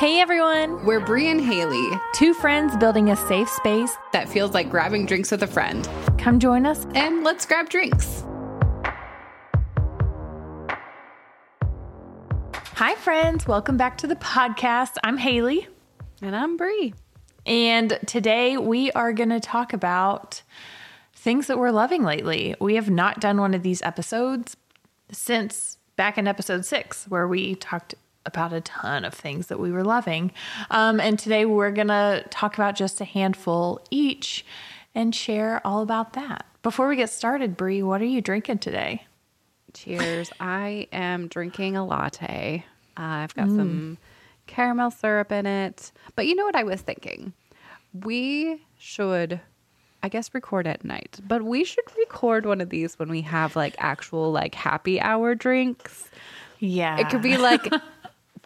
Hey everyone! We're Bree and Haley Two friends building a safe space. that feels like grabbing drinks with a friend. Come join us. And let's grab drinks. Hi, friends. Welcome back to the podcast. I'm Haley. And I'm Bree. And today we are going to talk about things that we're loving lately. We have not done one of these episodes since back in episode six, where we talked about a ton of things that we were loving. Um, and today we're going to talk about just a handful each and share all about that. Before we get started, Bree, what are you drinking today? Cheers. I am drinking a latte. Uh, I've got some caramel syrup in it. But you know what I was thinking? We should, I guess, record at night, but we should record one of these when we have like actual like happy hour drinks. Yeah. It could be like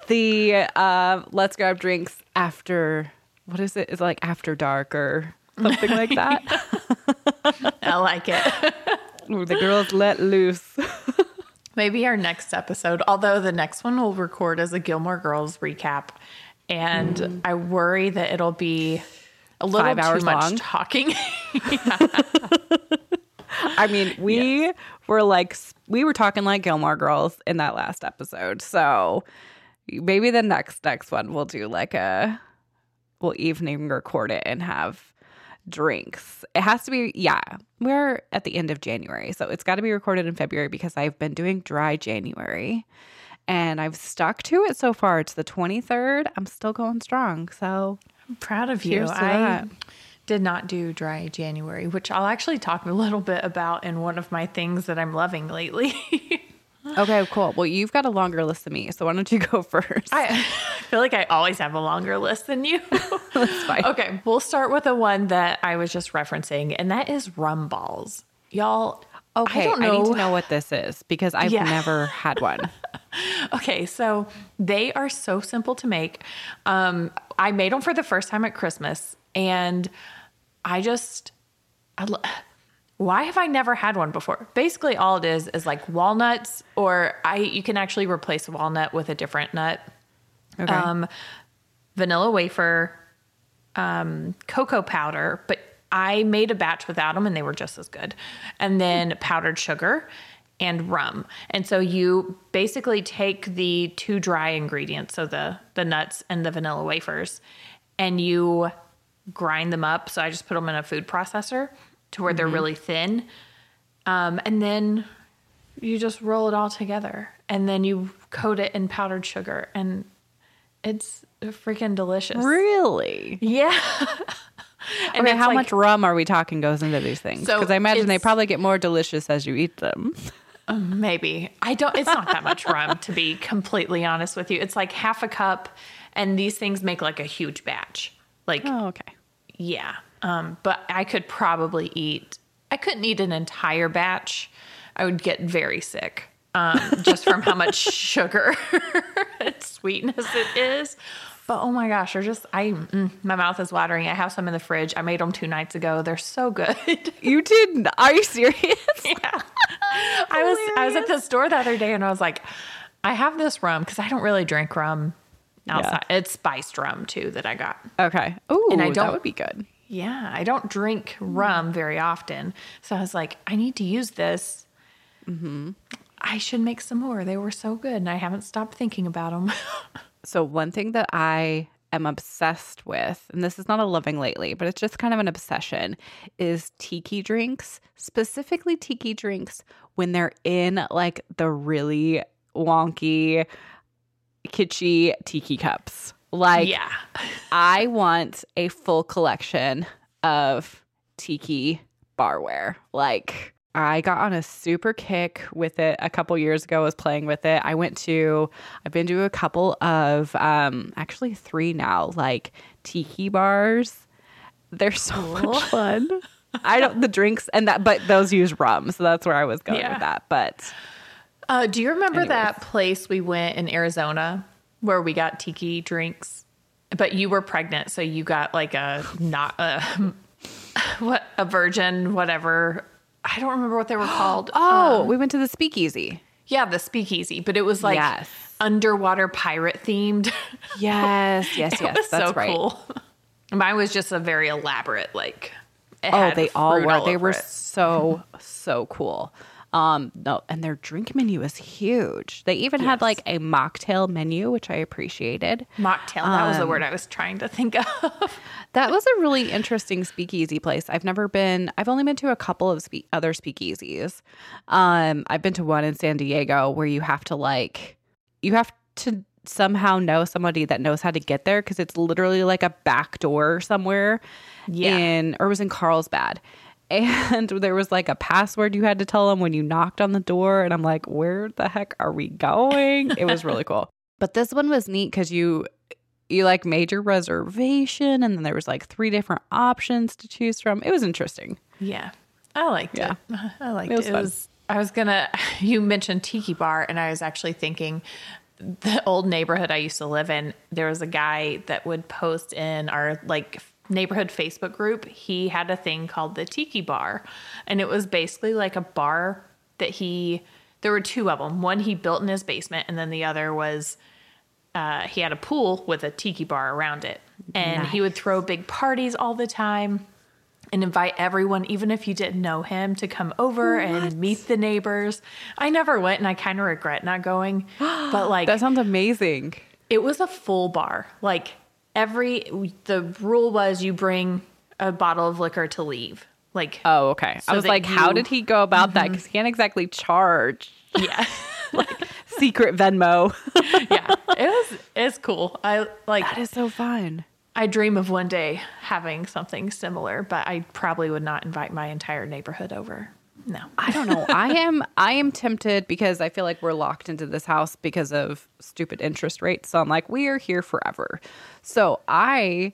the uh, let's grab drinks after, what is it? Is like after dark or something like that? I like it. Where the girls let loose. Maybe our next episode, although the next one we'll record as a Gilmore Girls recap. And I worry that it'll be a little Five too hours much long. talking. I mean, we were like, we were talking like Gilmore Girls in that last episode. So maybe the next next one we'll do like a, we'll evening record it and have drinks. It has to be, yeah. We're at the end of January, so it's got to be recorded in February because I've been doing dry January, and I've stuck to it so far. It's the twenty third. I'm still going strong. So I'm proud of you. I did not do dry January, which I'll actually talk a little bit about in one of my things that I'm loving lately. okay, cool. Well, you've got a longer list than me, so why don't you go first? I feel like I always have a longer list than you. That's fine. Okay, we'll start with the one that I was just referencing, and that is rum balls. Y'all, Okay, I don't I, need to know what this is because I've Yeah. never had one. Okay, so they are so simple to make. Um, I made them for the first time at Christmas, and I just, I, why have I never had one before? Basically, all it is is like walnuts, or I you can actually replace a walnut with a different nut. Okay. Um, vanilla wafer, um, cocoa powder, but I made a batch without them and they were just as good. And then powdered sugar and rum. And so you basically take the two dry ingredients, so the the nuts and the vanilla wafers, and you grind them up. So I just put them in a food processor to where they're really thin. Um, and then you just roll it all together and then you coat it in powdered sugar and it's freaking delicious. really? Yeah. and Okay, how like- much rum are we talking goes into these things? So Because I imagine they probably get more delicious as you eat them. Maybe. I don't it's not that much rum to be completely honest with you. It's like half a cup and these things make like a huge batch. Like Oh, okay. yeah. Um but I could probably eat I couldn't eat an entire batch. I would get very sick. Um just from how much sugar and sweetness it is. But oh my gosh, they're just I mm, my mouth is watering. I have some in the fridge. I made them 2 nights ago. They're so good. You did? Are you serious? Yeah. I was I was at the store the other day and I was like, I have this rum because I don't really drink rum outside. It's spiced rum too that I got. Okay. Oh, And I don't- that would be good. Yeah, I don't drink rum mm. very often, so I was like, I need to use this. Mm-hmm. I should make some more. They were so good, and I haven't stopped thinking about them. So one thing that I am obsessed with, and this is not a loving lately, but it's just kind of an obsession, is tiki drinks, specifically tiki drinks when they're in like the really wonky, kitschy tiki cups. Like yeah, I want a full collection of tiki barware. Like I got on a super kick with it a couple years ago. I was playing with it. I went to I've been to a couple of um actually 3 now like tiki bars. They're so Cool. much fun. I don't the drinks and that but those use rum, so that's where I was going Yeah. with that. But Uh, do you remember Anyways. that place we went in Arizona where we got tiki drinks? But you were pregnant, so you got like a not a what a virgin whatever. I don't remember what they were called. oh, um, we went to the speakeasy. Yeah, the speakeasy, but it was like Yes. underwater pirate themed. Yes, yes, yes. that's so right. cool. Mine was just a very elaborate, like. Oh, they all were. they over were it. so so cool. Um, no, and their drink menu is huge. They even had like a mocktail menu, which I appreciated. mocktail. That was the Um, word I was trying to think of. That was a really interesting speakeasy place. I've never been. I've only been to a couple of spe- other speakeasies. Um, I've been to one in San Diego where you have to like, you have to somehow know somebody that knows how to get there because it's literally like a back door somewhere. Yeah. In or it was in Carlsbad. And there was like a password you had to tell them when you knocked on the door. And I'm like, where the heck are we going? It was really cool. But this one was neat because you you like made your reservation and then there was like three different options to choose from. It was interesting. Yeah, I liked Yeah. it. I liked It it. was It fun. was. I was gonna. You mentioned Tiki Bar, and I was actually thinking the old neighborhood I used to live in. There was a guy that would post in our like neighborhood Facebook group. He had a thing called the Tiki Bar, and it was basically like a bar that he. There were two of them. One he built in his basement, and then the other was uh, he had a pool with a tiki bar around it. And he would throw big parties all the time and invite everyone, even if you didn't know him, to come over and meet the neighbors. I never went and I kind of regret not going. But like, That sounds amazing. it was a full bar. Like, every, the rule was you bring a bottle of liquor to leave. Like, Oh, okay. So I was like, how did he go about that? Mm-hmm. Because he can't exactly charge yeah. Like secret Venmo. yeah. It was, it's cool. I like, that is so fun. I dream of one day having something similar, but I probably would not invite my entire neighborhood over. No. I don't know. I am I am tempted because I feel like we're locked into this house because of stupid interest rates. So I'm like, we are here forever. So I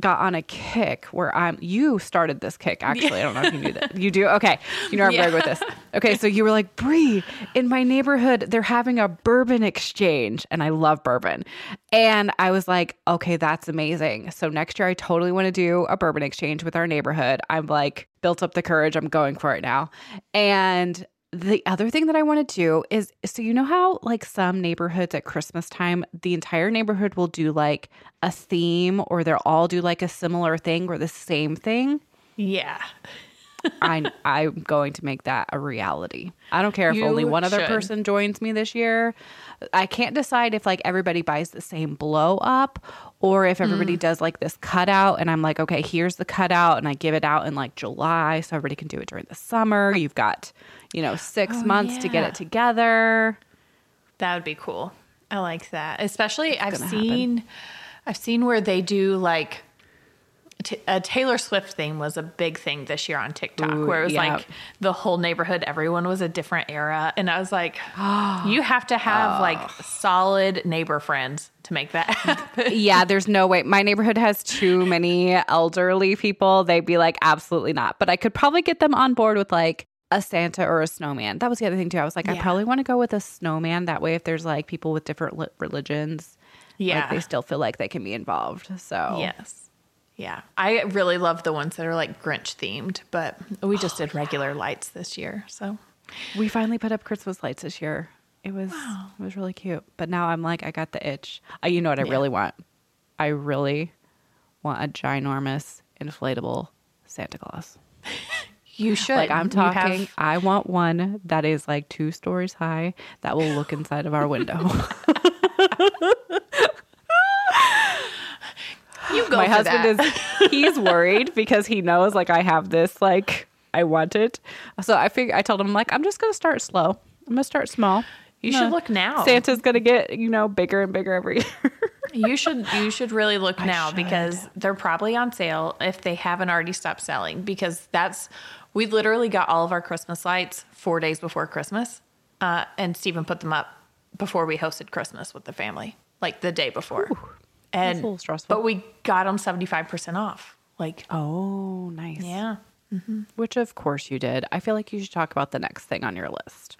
got on a kick where I'm you started this kick actually. I don't know if you knew that. You do? Okay. You know I'm Yeah. very good with this. Okay, so you were like, Bree, in my neighborhood, they're having a bourbon exchange. And I love bourbon. And I was like, okay, that's amazing. So next year I totally want to do a bourbon exchange with our neighborhood. I'm like built up the courage. I'm going for it now. And the other thing that I want to do is so you know how like some neighborhoods at Christmas time, the entire neighborhood will do like a theme or they'll all do like a similar thing or the same thing. Yeah. I I'm going to make that a reality. I don't care if You only one other should. person joins me this year. I can't decide if like everybody buys the same blow up or if everybody Mm. does like this cutout and I'm like, okay, here's the cutout and I give it out in like July so everybody can do it during the summer. You've got, you know, 6 Oh, months to get it together. That would be cool. I like that. Especially I've gonna seen I've seen where they do like t- a Taylor Swift thing was a big thing this year on TikTok Ooh, where it was yeah. like the whole neighborhood everyone was a different era and I was like you have to have like solid neighbor friends to make that happen. yeah, there's no way. My neighborhood has too many elderly people. They'd be like, absolutely not. But I could probably get them on board with like a Santa or a snowman. That was the other thing too. I was like, I probably want to go with a snowman. That way, if there's like people with different li- religions, Yeah. like, they still feel like they can be involved. So Yes. Yeah. I really love the ones that are like Grinch themed, but we just did regular lights this year. So we finally put up Christmas lights this year. It was it was really cute. But now I'm like, I got the itch. Uh, you know what I Yeah. really want? I really want a ginormous inflatable Santa Claus. you should. Like I'm You have- talking, I want one that is like two stories high that will look inside of our window. you go My husband that. is he's worried because he knows like I have this like I want it. So I figured I told him like I'm just gonna start slow. I'm gonna start small. You should look now. Santa's gonna get you know bigger and bigger every year. You should you should really look now should. because they're probably on sale if they haven't already stopped selling because that's we literally got all of our Christmas lights 4 days before Christmas. Uh, and Stephen put them up before we hosted Christmas with the family, like the day before. And a little stressful. But we got them 75% off. Like Oh, nice. yeah. Mm-hmm. Which of course you did. I feel like you should talk about the next thing on your list.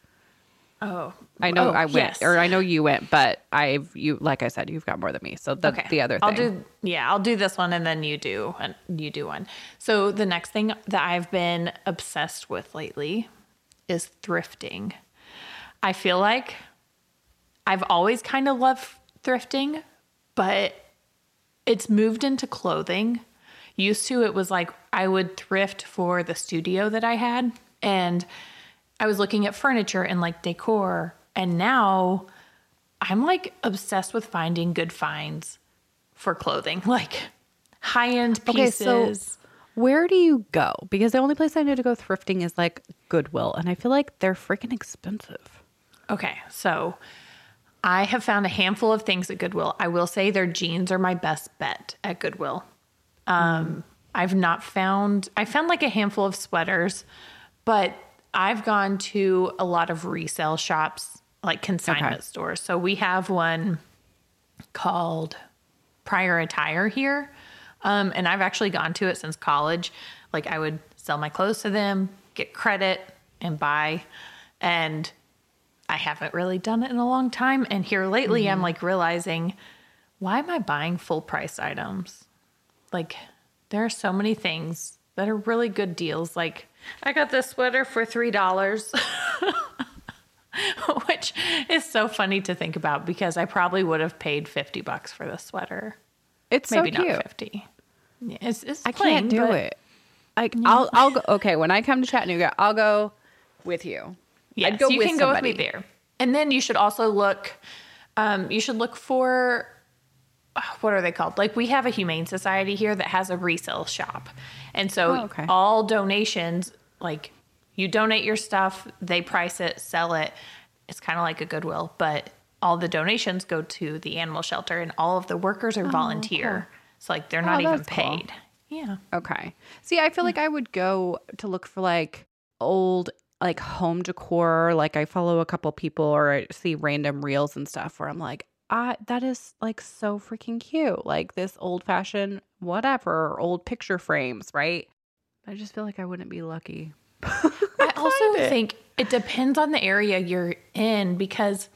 Oh. I know Oh, I went, yes. or I know you went, but I've you like I said, you've got more than me. So the Okay. the other thing. I'll do yeah, I'll do this one and then you do and you do one. So the next thing that I've been obsessed with lately is thrifting. I feel like I've always kind of loved thrifting, but it's moved into clothing. Used to, it was like I would thrift for the studio that I had, and I was looking at furniture and like decor. And now I'm like obsessed with finding good finds for clothing, like high end pieces. Okay, so where do you go? Because the only place I know to go thrifting is like Goodwill, and I feel like they're freaking expensive. Okay, so I have found a handful of things at Goodwill. I will say their jeans are my best bet at Goodwill. Um, I've not found, I found like a handful of sweaters, but I've gone to a lot of resale shops, like consignment Okay. stores. So we have one called Prior Attire here. Um, and I've actually gone to it since college. Like I would sell my clothes to them, get credit, and buy. And I haven't really done it in a long time. And here lately, I'm mm-hmm. like realizing, why am I buying full price items? Like, there are so many things that are really good deals. Like, I got this sweater for $3, which is so funny to think about because I probably would have paid 50 bucks for this sweater. It's Maybe so cute. not 50. Yeah, It's, it's I plain, can't do but- it. Like I'll I'll go. Okay, when I come to Chattanooga, I'll go with you. Yes, I'd go you with can go with me there. And then you should also look. Um, you should look for uh, what are they called? Like we have a humane society here that has a resale shop, and so Oh, okay. all donations, like you donate your stuff, they price it, sell it. It's kind of like a Goodwill, but all the donations go to the animal shelter, and all of the workers are volunteer. So like they're not Oh, even that's cool. paid. Yeah. Okay. See, I feel like I would go to look for like old like home decor. Like I follow a couple people or I see random reels and stuff where I'm like, I that is like so freaking cute. Like this old fashioned whatever, old picture frames, right? I just feel like I wouldn't be lucky. I also think it depends on the area you're in because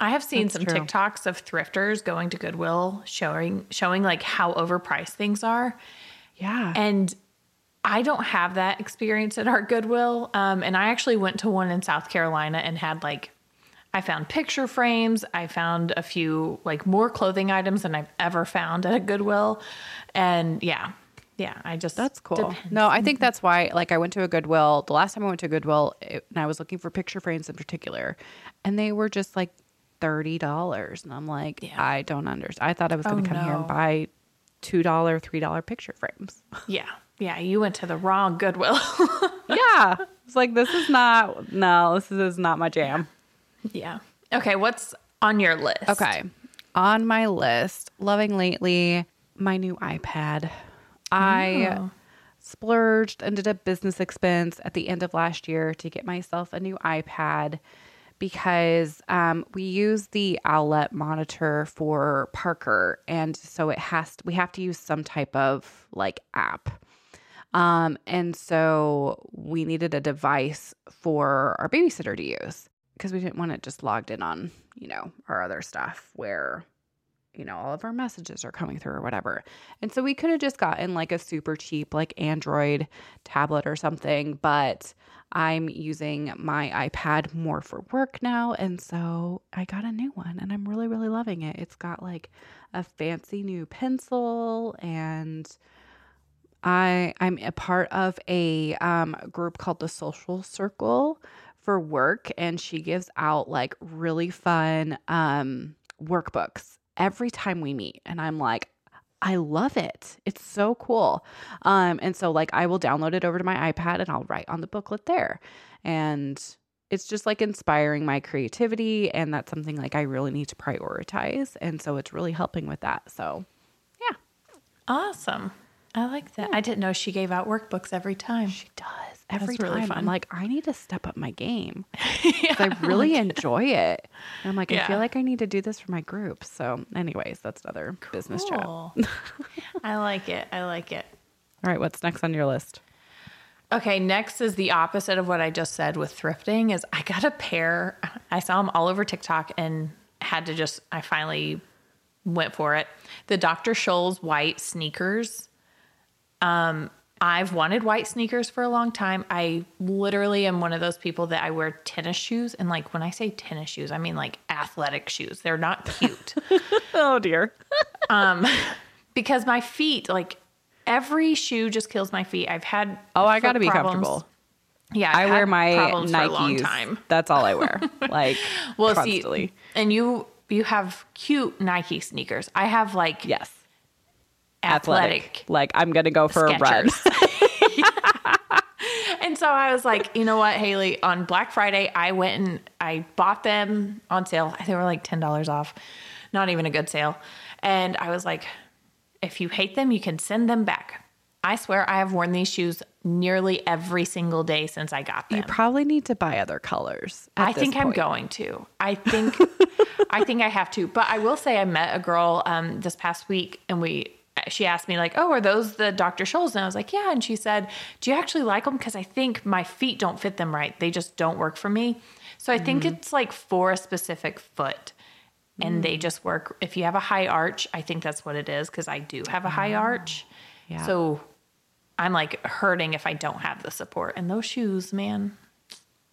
I have seen That's some true. TikToks of thrifters going to Goodwill showing showing like how overpriced things are. Yeah. And I don't have that experience at our Goodwill. Um, and I actually went to one in South Carolina and had like, I found picture frames. I found a few like more clothing items than I've ever found at a Goodwill. And yeah, yeah, I just That's cool. depends. No, I think that's why. Like, I went to a Goodwill. The last time I went to a Goodwill, it, and I was looking for picture frames in particular, and they were just like thirty dollars, and I'm like, Yeah. I don't understand. I thought I was going Oh, to come here and buy two dollar, three dollar picture frames. Yeah, yeah, you went to the wrong Goodwill. yeah, it's like this is not. No, this is not my jam. yeah. Okay, what's on your list? Okay, on my list, loving lately, my new iPad. I Oh. splurged and did a business expense at the end of last year to get myself a new iPad because um, we use the Owlet monitor for Parker, and so it has we have to use some type of like app. Um, and so we needed a device for our babysitter to use because we didn't want it just logged in on, you know, our other stuff where, you know, all of our messages are coming through or whatever. And so we could have just gotten like a super cheap, like Android tablet or something, but I'm using my iPad more for work now. And so I got a new one and I'm really, really loving it. It's got like a fancy new pencil and I I'm a part of a um, group called the Social Circle for work, and she gives out like really fun um, workbooks every time we meet, and I'm like. I love it. It's so cool. Um, and so like I will download it over to my iPad and I'll write on the booklet there. And it's just like inspiring my creativity. And that's something like I really need to prioritize. And so it's really helping with that. So yeah. Awesome. I like that. I didn't know she gave out workbooks every time. She does every really time. fun. I'm like, I need to step up my game. 'Cause I really enjoy it. And I'm like, I feel like I need to do this for my group. So, anyways, that's another business chat. I like it. I like it. All right, what's next on your list? Okay, next is the opposite of what I just said with thrifting is I got a pair. I saw them all over TikTok and had to just I finally went for it. The Dr. Scholl's white sneakers. Um I've wanted white sneakers for a long time. I literally am one of those people that I wear tennis shoes. And like when I say tennis shoes, I mean like athletic shoes. They're not cute Oh dear. because my feet, like every shoe just kills my feet. I've had Oh, I got to be problems. comfortable. Yeah, I I've wear my problems for Nikes. time. That's all I wear. Like Well, constantly. see, and you you have cute Nike sneakers. I have like yes. Athletic. Like I'm gonna go for a run. And so I was like, you know what, Haley, on Black Friday, I went and I bought them on sale. They were like $10 off, not even a good sale. And I was like, if you hate them, you can send them back. I swear I have worn these shoes nearly every single day since I got them. You probably need to buy other colors. I think I'm going to. I think I think I have to. But I will say I met a girl um, this past week and we she asked me like, "Oh, are those the Dr. Scholl's?" And I was like, "Yeah." And she said, "Do you actually like them cuz I think my feet don't fit them right. They just don't work for me." So I think Mm-hmm. it's like for a specific foot. And Mm. they just work if you have a high arch, I think that's what it is cuz I do have a high arch. Ah, Yeah. So I'm like hurting if I don't have the support. And those shoes, man.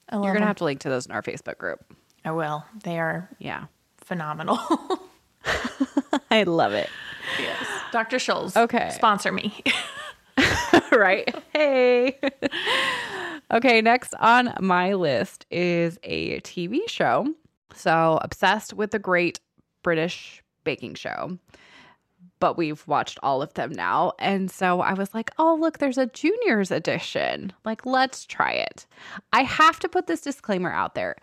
I love You're gonna them. have to link to those in our Facebook group. I will. They are Yeah. phenomenal. I love it. Yes. Dr. Scholl's. Okay. Sponsor me. right? Hey. okay, next on my list is a TV show. So, obsessed with the great British baking show. But we've watched all of them now. And so I was like, oh, look, there's a juniors edition. Like, let's try it. I have to put this disclaimer out there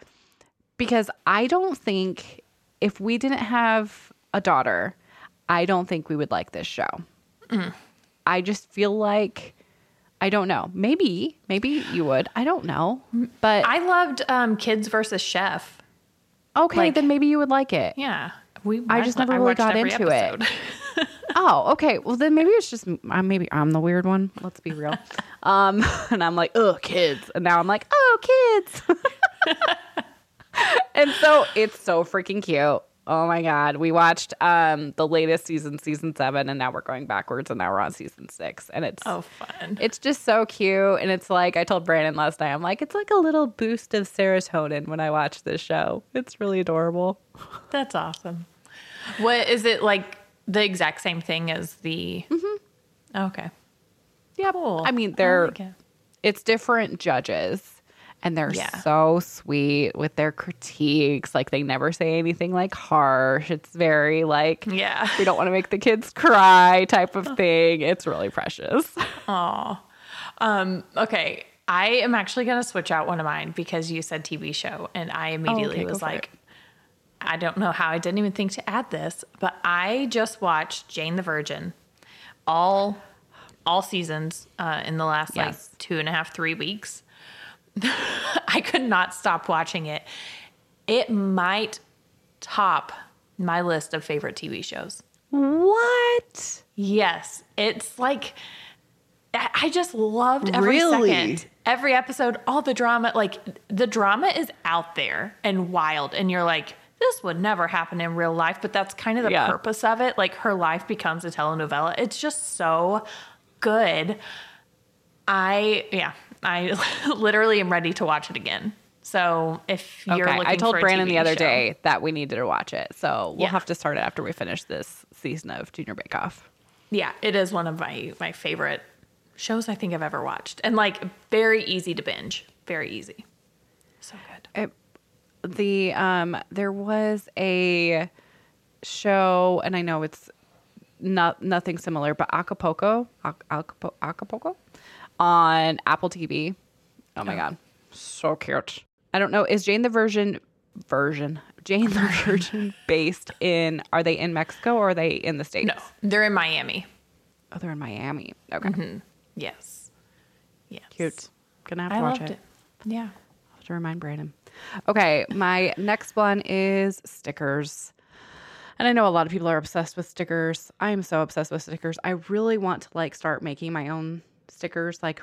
because I don't think if we didn't have a daughter, I don't think we would like this show. I just feel like I don't know. Maybe, maybe you would. I don't know. But I loved um, Kids versus Chef. okay, like- then maybe you would like it. Yeah. We, I just never really got into it. Oh, okay. Well, then maybe it's just uh, maybe I'm the weird one. Let's be real. Um, and I'm like, oh, kids, and now I'm like, oh, kids. and so it's so freaking cute. Oh my god, we watched um the latest season, season seven, and now we're going backwards, and now we're on season six, and it's Oh, fun. It's just so cute. And it's like, I told Brandon last night, I'm like, it's like a little boost of serotonin when I watch this show. It's really adorable. That's awesome. What is it like the exact same thing as the. Mm-hmm. Okay. Yeah. Cool. I mean, they're, it. it's different judges. And they're Yeah. so sweet with their critiques. Like, they never say anything like harsh. It's very like, Yeah. we don't want to make the kids cry type of thing. It's really precious. Aw. Um, okay. I am actually going to switch out one of mine because you said TV show, and I immediately okay, was like, I don't know how I didn't even think to add this, but I just watched Jane the Virgin, all all seasons uh, in the last Yes. like two and a half, three weeks. I could not stop watching it. It might top my list of favorite TV shows. What? Yes, it's like I just loved every Really? second, every episode, all the drama. Like the drama is out there and wild, and you're like, this would never happen in real life, but that's kind of the Yeah. purpose of it. Like her life becomes a telenovela. It's just so good. I yeah, I literally am ready to watch it again. So if you're okay. looking, I told Brandon TV the other show- day that we needed to watch it. So we'll Yeah. have to start it after we finish this season of Junior Bake Off. Yeah, it is one of my my favorite shows I think I've ever watched, and like very easy to binge, very easy. So good. it, the um there was a show and i know it's not nothing similar but acapulco Ac- Acapo- acapulco on apple tv oh my god so cute i don't know is jane the version version jane the virgin based in are they in mexico or are they in the states No, they're in Miami. oh they're in miami okay mm-hmm. Yes. Yes. cute gonna have to I watch loved it. it. Yeah. I'll have to remind Brandon. Okay, my next one is stickers. And I know a lot of people are obsessed with stickers. I am so obsessed with stickers. I really want to like start making my own stickers, like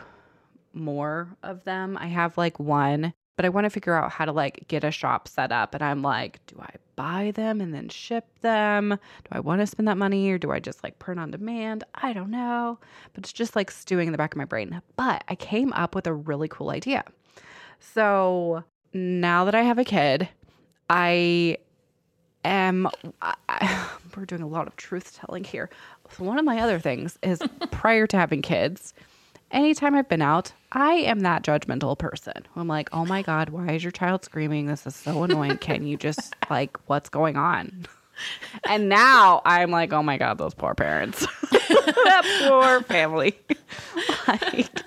more of them. I have like one but I want to figure out how to like get a shop set up. And I'm like, do I buy them and then ship them? Do I want to spend that money or do I just like print on demand? I don't know. But it's just like stewing in the back of my brain. But I came up with a really cool idea. So now that I have a kid, I am, I, we're doing a lot of truth telling here. So one of my other things is prior to having kids, anytime I've been out, I am that judgmental person. I'm like, oh my God, why is your child screaming? This is so annoying. Can you just like, what's going on? And now I'm like, oh my God, those poor parents. that poor family. like,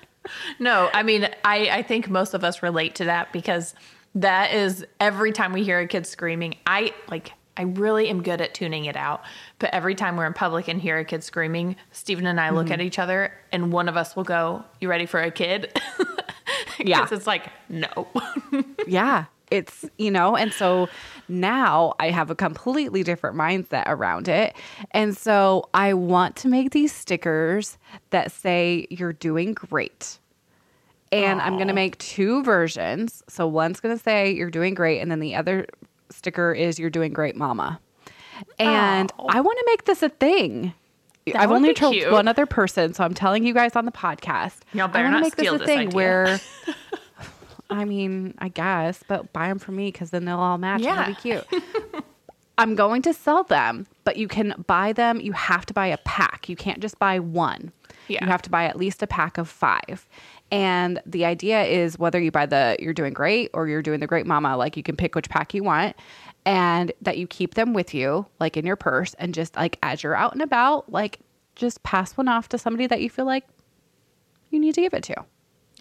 No, I mean, I, I think most of us relate to that because that is every time we hear a kid screaming, I like, I really am good at tuning it out. But every time we're in public and hear a kid screaming, Stephen and I look at mm-hmm. each other and one of us will go, You ready for a kid? Yeah. Because it's like, no. yeah it's you know and so now i have a completely different mindset around it and so i want to make these stickers that say you're doing great and i'm going to make two versions so one's going to say you're doing great and then the other sticker is you're doing great mama and Aw. i want to make this a thing That I've only told cute. one other person, so I'm telling you guys on the podcast. Y'all I better wanna not make steal this a this thing idea. where I mean, I guess, but buy them for me because then they'll all match. Yeah. Yeah. It'll be cute. I'm going to sell them, but you can buy them. You have to buy a pack. You can't just buy one. Yeah. You have to buy at least a pack of five. And the idea is whether you buy the you're doing great or you're doing the great mama, like you can pick which pack you want and that you keep them with you, like in your purse, and just like as you're out and about, like just pass one off to somebody that you feel like you need to give it to.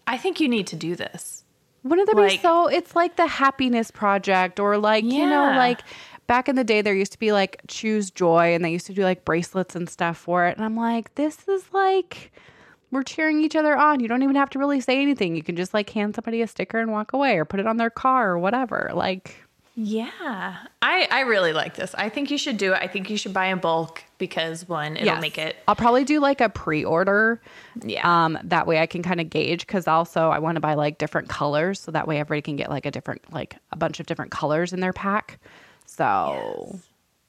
I think you need to do this. Wouldn't that be Like- so? It's like the happiness project, or like, you know, like back in the day, there used to be like choose joy, and they used to do like bracelets and stuff for it. And I'm like, this is like, we're cheering each other on. You don't even have to really say anything. You can just like hand somebody a sticker and walk away, or put it on their car or whatever. Like, Yeah. I, I really like this. I think you should do it. I think you should buy in bulk because one, it'll yes. make it. I'll probably do like a pre-order. Yeah. Um, that way I can kind of gauge because also I want to buy like different colors, so that way everybody can get like a different, like a bunch of different colors in their pack. So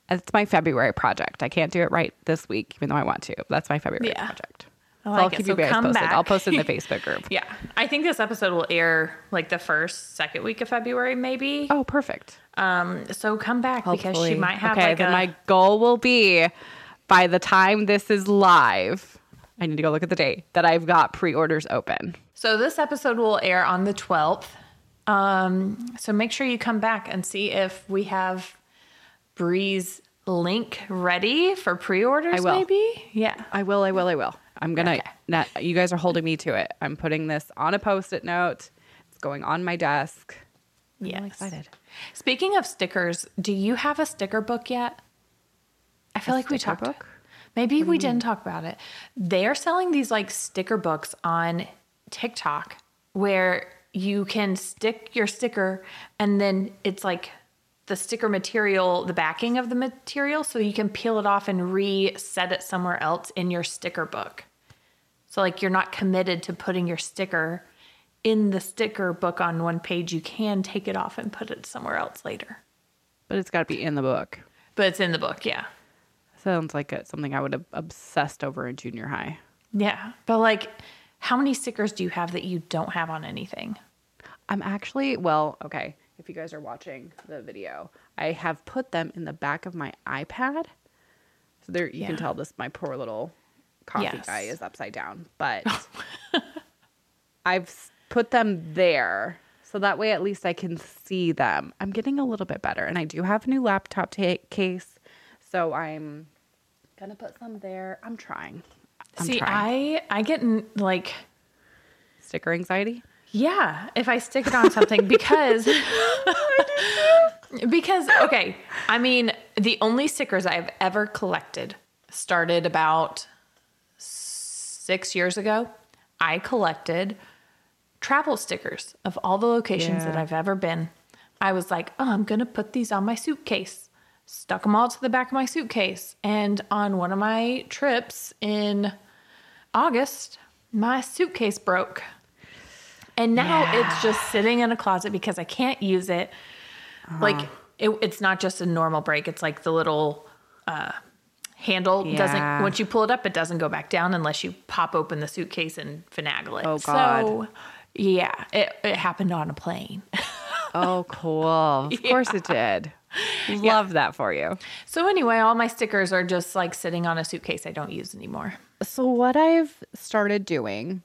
it's my February project. I can't do it right this week, even though I want to. That's my February Yeah. project. I So like I'll it. keep So you guys posted. I'll post it in the Facebook group. Yeah. I think this episode will air like the first, second week of February, maybe. Oh, perfect. Um, so come back because she might have okay, like then a, my goal will be by the time this is live. I need to go look at the date that I've got pre-orders open. So this episode will air on the 12th. Um, so make sure you come back and see if we have Bree's link ready for pre-orders I will. maybe. Yeah. I will, I will, I will. I'm gonna. Okay. Not, you guys are holding me to it. I'm putting this on a post-it note. It's going on my desk. Yeah. I'm really excited. Speaking of stickers, do you have a sticker book yet? I feel like we talked. book? Maybe we didn't talk about it. They're selling these like sticker books on TikTok where you can stick your sticker and then it's like the sticker material, the backing of the material, so you can peel it off and reset it somewhere else in your sticker book. So like you're not committed to putting your sticker in the sticker book on one page. You can take it off and put it somewhere else later. But it's got to be in the book. But it's in the book, yeah. Sounds like it's something I would have obsessed over in junior high. Yeah. But like how many stickers do you have that you don't have on anything? I'm actually well, okay. If you guys are watching the video, I have put them in the back of my iPad. So there you can tell this my poor little coffee Yes. guy is upside down, but oh. I've put them there so that way at least I can see them. I'm getting a little bit better and I do have a new laptop case, so I'm going to put some there. I'm trying. I'm See, trying. I I get like Sticker anxiety? Yeah, if I stick it on something because because okay, I mean, the only stickers I've ever collected started about 6 years ago. I collected travel stickers of all the locations that I've ever been. I was like, oh, I'm going to put these on my suitcase. Stuck them all to the back of my suitcase. And on one of my trips in August, my suitcase broke. And now Yeah. it's just sitting in a closet because I can't use it. Like Uh-huh. it, it's not just a normal break. It's like the little uh, handle Yeah. doesn't. Once you pull it up, it doesn't go back down unless you pop open the suitcase and finagle it. Oh, God. So yeah, it, it happened on a plane. Oh, cool. Of course it did. Love that for you. so anyway, all my stickers are just like sitting on a suitcase I don't use anymore. So what I've started doing,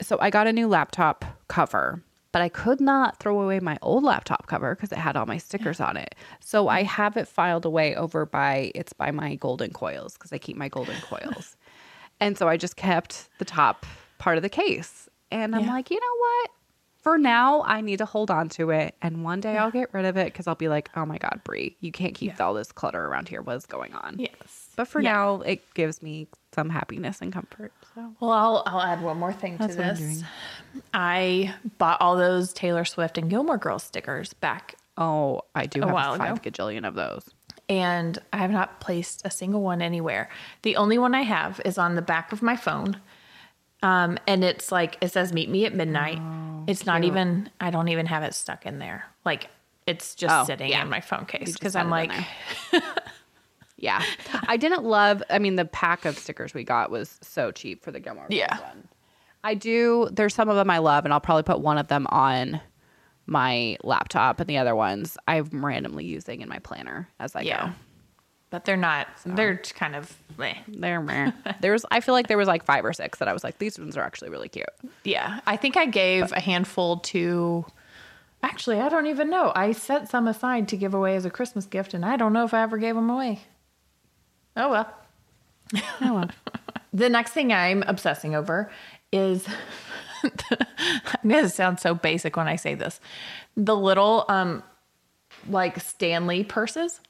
so I got a new laptop cover, but I could not throw away my old laptop cover because it had all my stickers on it. So I have it filed away over by it's by my golden coils because I keep my golden coils. And so I just kept the top part of the case. And I'm Yeah. like, you know what? For now, I need to hold on to it. And one day I'll get rid of it because I'll be like, oh my God, Bree, you can't keep all this clutter around here. What's going on? Yes. But for Yeah. now, it gives me some happiness and comfort. So Well, I'll, I'll add one more thing That's to this. I bought all those Taylor Swift and Gilmore Girls stickers back, Oh, I do A have while five ago. gajillion of those. and I have not placed a single one anywhere. The only one I have is on the back of my phone. Um, and it's like it says "Meet me at midnight." Oh, it's not even. I don't even have it stuck in there. Like it's just Oh, sitting yeah. in my phone case because I'm like, Yeah. I didn't love, I mean, the pack of stickers we got was so cheap for the Gilmore Yeah. one. I do, there's some of them I love, and I'll probably put one of them on my laptop, and the other ones I'm randomly using in my planner as I yeah. go. But they're not. They're kind of. eh. They're meh. There's, I feel like there was like five or six that I was like, these ones are actually really cute. Yeah, I think I gave a handful to. Actually, I don't even know. I set some aside to give away as a Christmas gift, and I don't know if I ever gave them away. Oh well. Oh, well. The next thing I'm obsessing over is. I'm gonna sound so basic when I say this. The little, um, like Stanley purses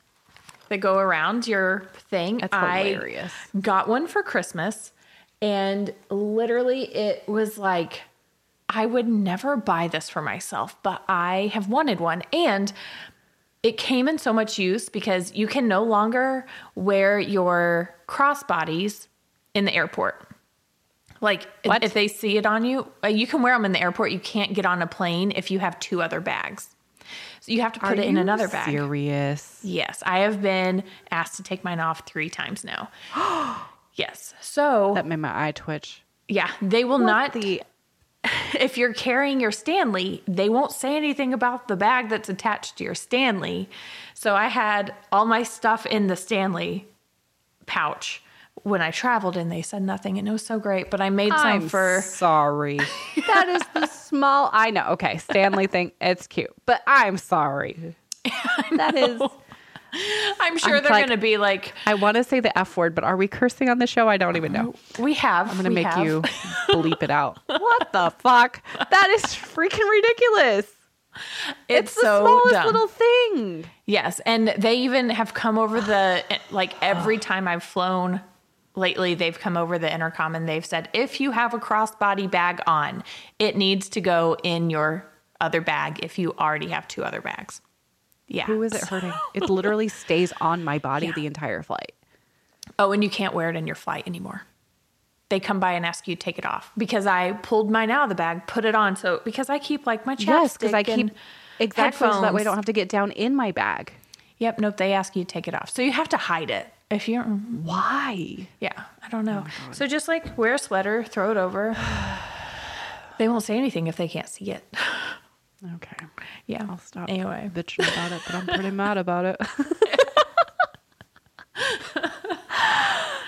that go around your thing. That's I got one for Christmas, and literally it was like I would never buy this for myself, but I have wanted one. And it came in so much use because you can no longer wear your crossbodies in the airport. Like if- What? if they see it on you, uh, you can wear them in the airport. You can't get on a plane if you have two other bags. So you have to put Are it in another bag. Serious. Yes, I have been asked to take mine off three times now. yes. So, That made my eye twitch. yeah, they will not the if you're carrying your Stanley, they won't say anything about the bag that's attached to your Stanley. So I had all my stuff in the Stanley pouch when I traveled and they said nothing and it was so great, but I made some I'm for sorry. that is the small. I know. Okay, Stanley thing. It's cute, but I'm sorry. That is. I'm sure I'm they're like- going to be like I want to say the f word, but are we cursing on the show? I don't even know. we have I'm gonna make you bleep it out. What the fuck? That is freaking ridiculous. it's, It's the so smallest dumb. little thing. Yes, and they even have come over the like every time I've flown lately they've come over the intercom and they've said if you have a crossbody bag on, it needs to go in your other bag if you already have two other bags. Yeah. Who is it hurting? It literally stays on my body the entire flight. Oh, and you can't wear it in your flight anymore. They come by and ask you to take it off because I pulled mine out of the bag, put it on. So because I keep like my chapstick Yes, because I keep exactly so that way I don't have to get down in my bag. Yep, nope. They ask you to take it off, so you have to hide it if you're. Mm-hmm. Why? Yeah, I don't know. Oh so just like wear a sweater, throw it over. they won't say anything if they can't see it. Okay. Yeah. I'll stop Anyway, bitching about it, but I'm pretty mad about it.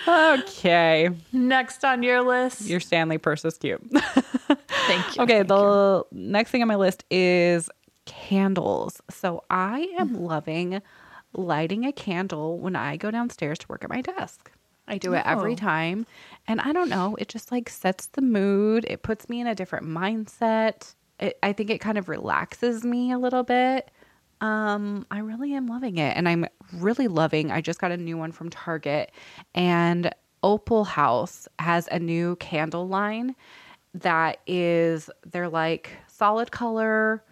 okay. next on your list. Your Stanley purse is cute. Thank you. okay, Thank the next thing on my list is candles. So I am Mm-hmm. loving lighting a candle when I go downstairs to work at my desk. I do it every Oh. time. And I don't know, it just like sets the mood. It puts me in a different mindset. It, I think it kind of relaxes me a little bit. Um, I really am loving it. And I'm really loving, I just got a new one from Target and Opalhouse has a new candle line that is they're like solid color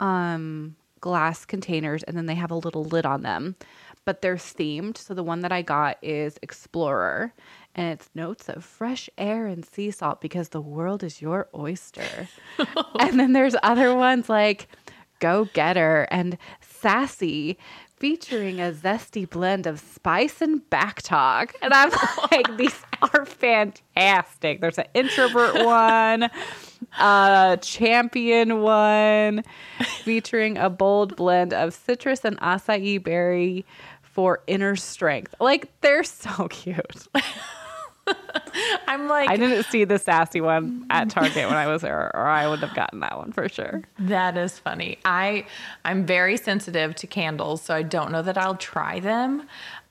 um glass containers and then they have a little lid on them but they're themed so the one that i got is explorer and it's notes of fresh air and sea salt because the world is your oyster. and then there's other ones like Go Getter and Sassy featuring a zesty blend of spice and back talk. And I'm like, these are fantastic. There's an introvert one, a champion one, featuring a bold blend of citrus and acai berry for inner strength. Like, they're so cute. I'm like, I didn't see the sassy one at Target when I was there, or I would have gotten that one for sure. that is funny. I I'm very sensitive to candles, so I don't know that I'll try them.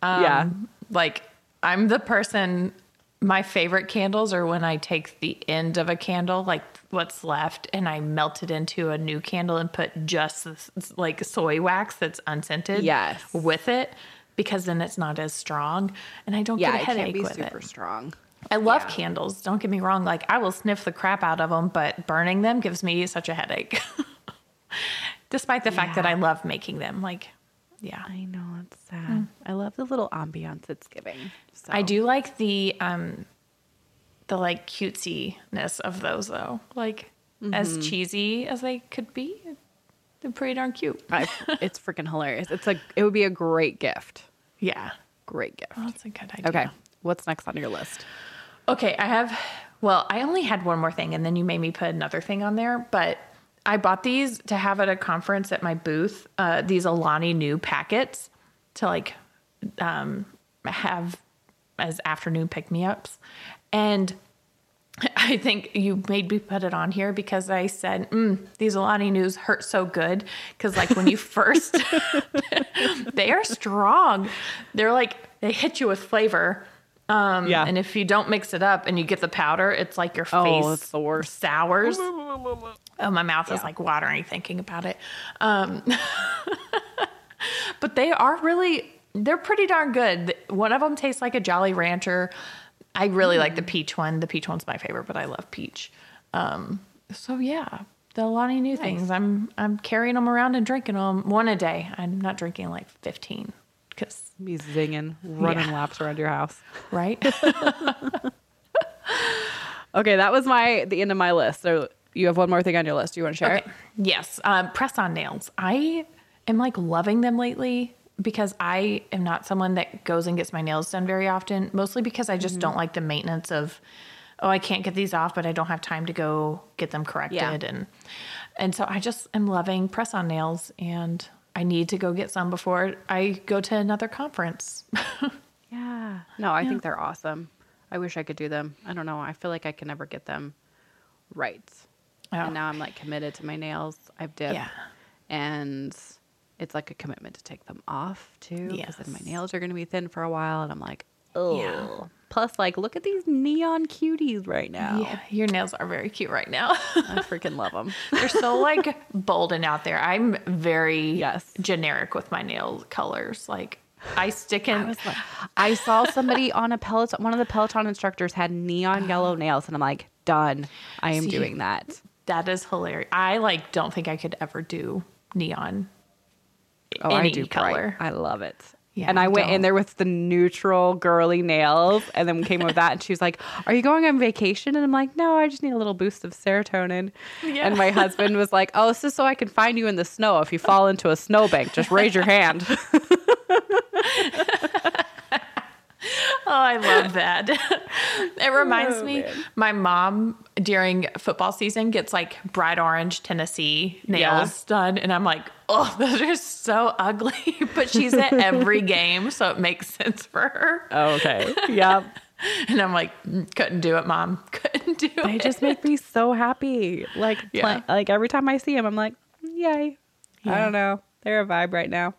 Um, Yeah. Like I'm the person. My favorite candles are when I take the end of a candle, like what's left, and I melt it into a new candle and put just like soy wax that's unscented. Yes. With it. Because then it's not as strong, and I don't Yeah, get a it headache can't be with super it. strong. I love candles. Don't get me wrong. Like I will sniff the crap out of them, but burning them gives me such a headache. Despite the fact that I love making them. Like, yeah. I know it's sad. I love the little ambiance it's giving. So. I do like the um the like cutesiness of those though. Like as cheesy as they could be, they're pretty darn cute. I, it's freaking hilarious. It's like it would be a great gift. Yeah. Great gift. Well, that's a good idea. Okay, what's next on your list? Okay, I have. Well, I only had one more thing, and then you made me put another thing on there. But I bought these to have at a conference at my booth. Uh, these Alani Nu packets to like um, have as afternoon pick me ups, and I think you made me put it on here because I said mm, these Alani Nus hurt so good because like when you first, they are strong. They're like they hit you with flavor. Um, Yeah. And if you don't mix it up and you get the powder, it's like your Oh, face it's the worst. sours. oh, my mouth is like watering thinking about it. Um, but they are really, they're pretty darn good. One of them tastes like a Jolly Rancher. I really like the Mm. peach one. The peach one's my favorite, but I love peach. Um, so yeah, the Alani Nu things. I'm I'm carrying them around and drinking them one a day. I'm not drinking like 15 because Be zinging, running Yeah. laps around your house. right. Okay, that was my the end of my list. So you have one more thing on your list. Do you want to share Okay. Yes. Um, press on nails. I am like loving them lately because I am not someone that goes and gets my nails done very often, mostly because I just mm-hmm. don't like the maintenance of, oh, I can't get these off, but I don't have time to go get them corrected. Yeah. And, and so I just am loving press on nails and I need to go get some before I go to another conference. Yeah. No, I think they're awesome. I wish I could do them. I don't know. I feel like I can never get them right. Oh. And now I'm like committed to my nails. I've dipped. Yeah. And it's like a commitment to take them off too. Because then my nails are going to be thin for a while. And I'm like, oh. Yeah. Plus, like, look at these neon cuties right now. Yeah, your nails are very cute right now. I freaking love them. They're so like bold and out there. I'm very Yes. generic with my nail colors. Like I stick in. I like, I saw somebody on a Peloton. One of the Peloton instructors had neon yellow nails, and I'm like, done. I am See, doing that. that is hilarious. I like don't think I could ever do neon. Oh, I do color. bright. I love it. Yeah, and I went in don't. there with the neutral girly nails, and then came with that. And she was like, "Are you going on vacation?" And I'm like, "No, I just need a little boost of serotonin." Yeah. And my husband was like, "Oh, this is so I can find you in the snow. If you fall into a snowbank, just raise your hand." Oh, I love that. it reminds Oh, me, man. my mom during football season gets like bright orange Tennessee nails done. And I'm like, oh, those are so ugly. but she's at every game. So it makes sense for her. Oh, okay. Yep. And I'm like, "Mm, couldn't do it, mom. Couldn't do They it. just make me so happy. Like, Yeah. like every time I see them, I'm like, yay. I don't know. They're a vibe right now.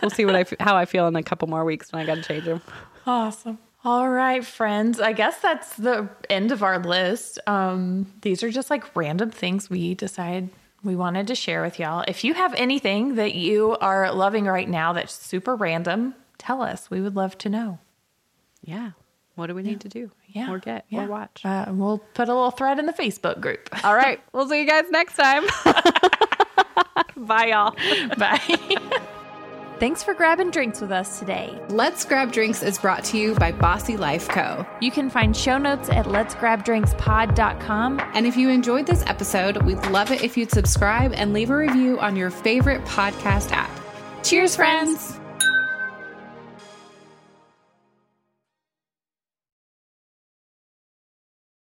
we'll see what I f- how I feel in a couple more weeks when I got to change them. Awesome. All right, friends. I guess that's the end of our list. Um, these are just like random things we decided we wanted to share with y'all. If you have anything that you are loving right now that's super random, tell us. We would love to know. Yeah. What do we need to do? Yeah. Or get yeah. or watch. Uh, we'll put a little thread in the Facebook group. All right. We'll see you guys next time. Bye, y'all. Bye. Thanks for grabbing drinks with us today. Let's Grab Drinks is brought to you by Bossy Life Co. You can find show notes at letsgrabdrinkspod.com. And if you enjoyed this episode, we'd love it if you'd subscribe and leave a review on your favorite podcast app. Cheers, friends.